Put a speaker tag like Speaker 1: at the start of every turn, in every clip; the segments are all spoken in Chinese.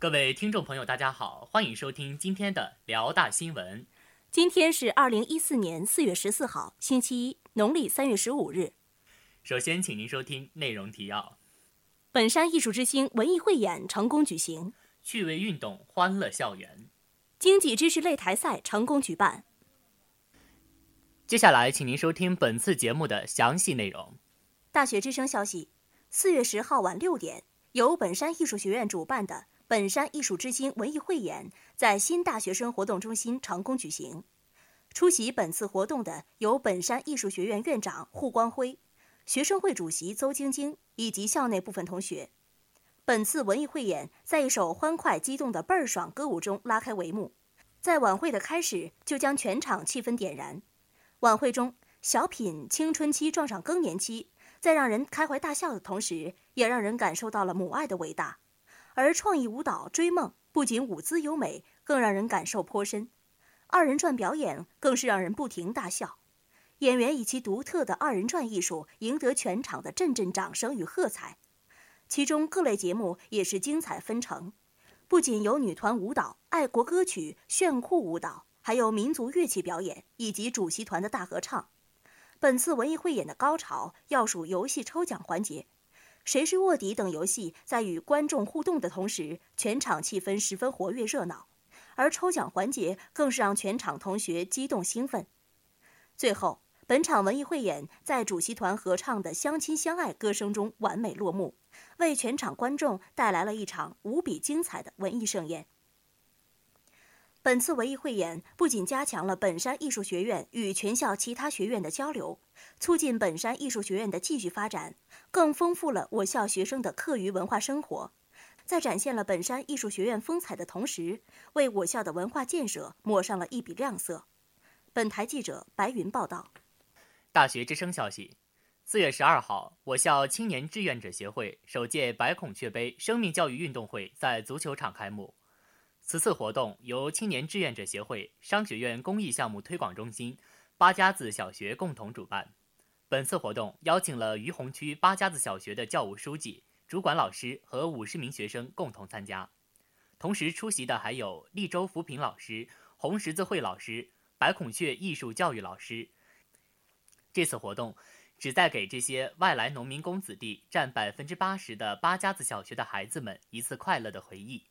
Speaker 1: 各位听众朋友，大家好，欢迎收听今天的辽大新闻。
Speaker 2: 今天是二零一四年四月十四号，星期一，农历三月十五日。
Speaker 1: 首先，请您收听内容提要：
Speaker 2: 本山艺术之星文艺汇演成功举行；
Speaker 1: 趣味运动欢乐校园；
Speaker 2: 经济知识擂台赛成功举办。
Speaker 1: 接下来，请您收听本次节目的详细内容。
Speaker 2: 大学之声消息：四月十号晚六点，由本山艺术学院主办的。本山艺术之星文艺汇演在新大学生活动中心成功举行。出席本次活动的有本山艺术学院院长胡光辉、学生会主席邹晶晶以及校内部分同学。本次文艺汇演在一首欢快激动的倍儿爽歌舞中拉开帷幕，在晚会的开始就将全场气氛点燃。晚会中，小品青春期撞上更年期，在让人开怀大笑的同时，也让人感受到了母爱的伟大。而创意舞蹈《追梦》不仅舞姿优美，更让人感受颇深。二人转表演更是让人不停大笑。演员以其独特的二人转艺术赢得全场的阵阵掌声与喝彩。其中各类节目也是精彩纷呈，不仅有女团舞蹈、爱国歌曲、炫酷舞蹈，还有民族乐器表演以及主席团的大合唱。本次文艺汇演的高潮要数游戏抽奖环节。谁是卧底等游戏在与观众互动的同时，全场气氛十分活跃热闹，而抽奖环节更是让全场同学激动兴奋。最后，本场文艺汇演在主席团合唱的《相亲相爱》歌声中完美落幕，为全场观众带来了一场无比精彩的文艺盛宴。本次文艺汇演不仅加强了本山艺术学院与全校其他学院的交流，促进本山艺术学院的继续发展，更丰富了我校学生的课余文化生活，在展现了本山艺术学院风采的同时，为我校的文化建设抹上了一笔亮色。本台记者白云报道。
Speaker 1: 大学之声消息：四月十二号，我校青年志愿者协会首届白孔雀杯生命教育运动会在足球场开幕。此次活动由青年志愿者协会、商学院公益项目推广中心、八家子小学共同主办。本次活动邀请了于洪区八家子小学的教务书记、主管老师和五十名学生共同参加。同时出席的还有利州扶贫老师、红十字会老师、白孔雀艺术教育老师。这次活动旨在给这些外来农民工子弟占百分之八十的八家子小学的孩子们一次快乐的回忆。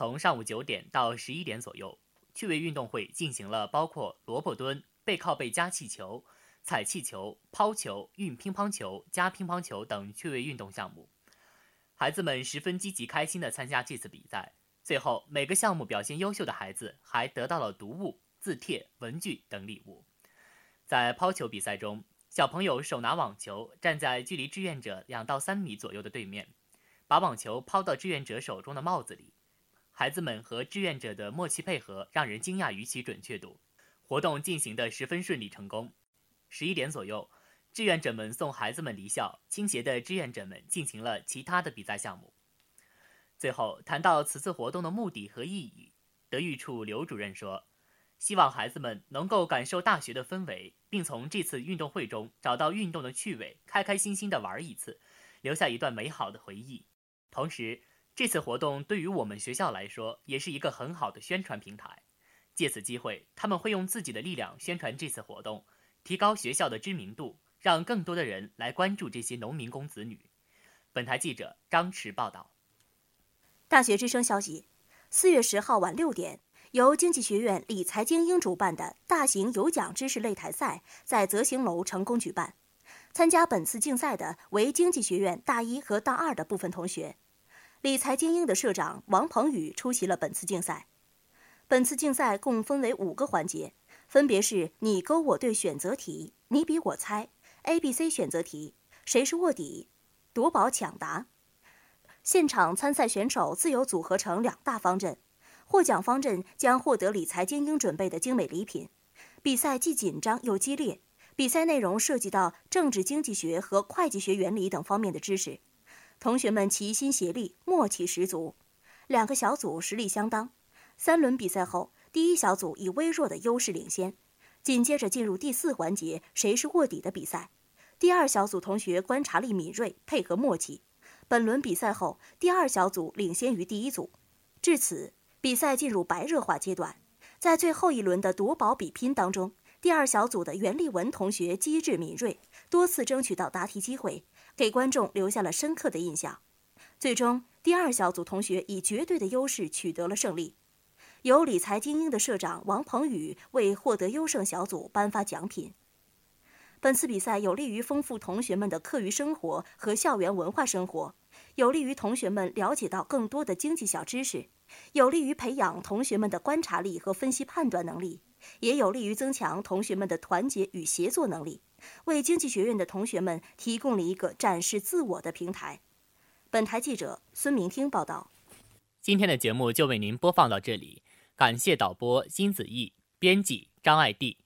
Speaker 1: 从上午九点到十一点左右，趣味运动会进行了包括萝卜蹲、背靠背加气球、踩气球、抛球、运乒乓球、加乒乓球等趣味运动项目。孩子们十分积极开心地参加这次比赛。最后，每个项目表现优秀的孩子还得到了读物、字帖、文具等礼物。在抛球比赛中，小朋友手拿网球，站在距离志愿者两到三米左右的对面，把网球抛到志愿者手中的帽子里。孩子们和志愿者的默契配合让人惊讶于其准确度，活动进行的十分顺利成功。十一点左右，志愿者们送孩子们离校，倾斜的志愿者们进行了其他的比赛项目。最后谈到此次活动的目的和意义，德育处刘主任说：“希望孩子们能够感受大学的氛围，并从这次运动会中找到运动的趣味，开开心心的玩一次，留下一段美好的回忆。同时。”这次活动对于我们学校来说，也是一个很好的宣传平台。借此机会，他们会用自己的力量宣传这次活动，提高学校的知名度，让更多的人来关注这些农民工子女。本台记者张驰报道。
Speaker 2: 大学之声消息：四月十号晚六点，由经济学院理财精英主办的大型有奖知识擂台赛在泽行楼成功举办。参加本次竞赛的为经济学院大一和大二的部分同学。理财精英的社长王鹏宇出席了本次竞赛。本次竞赛共分为五个环节，分别是你勾我对选择题、你比我猜、A、B、C 选择题、谁是卧底、夺宝抢答。现场参赛选手自由组合成两大方阵，获奖方阵将获得理财精英准备的精美礼品。比赛既紧张又激烈，比赛内容涉及到政治经济学和会计学原理等方面的知识。同学们齐心协力，默契十足，两个小组实力相当。三轮比赛后，第一小组以微弱的优势领先。紧接着进入第四环节“谁是卧底”的比赛。第二小组同学观察力敏锐，配合默契。本轮比赛后，第二小组领先于第一组。至此，比赛进入白热化阶段。在最后一轮的夺宝比拼当中，第二小组的袁立文同学机智敏锐，多次争取到答题机会，给观众留下了深刻的印象。最终，第二小组同学以绝对的优势取得了胜利。由理财精英的社长王鹏宇为获得优胜小组颁发奖品。本次比赛有利于丰富同学们的课余生活和校园文化生活，有利于同学们了解到更多的经济小知识，有利于培养同学们的观察力和分析判断能力，也有利于增强同学们的团结与协作能力，为经济学院的同学们提供了一个展示自我的平台。本台记者孙明听报道。
Speaker 1: 今天的节目就为您播放到这里，感谢导播金子毅，编辑张爱娣，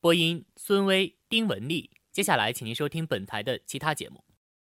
Speaker 1: 播音孙威。丁文丽，接下来请您收听本台的其他节目。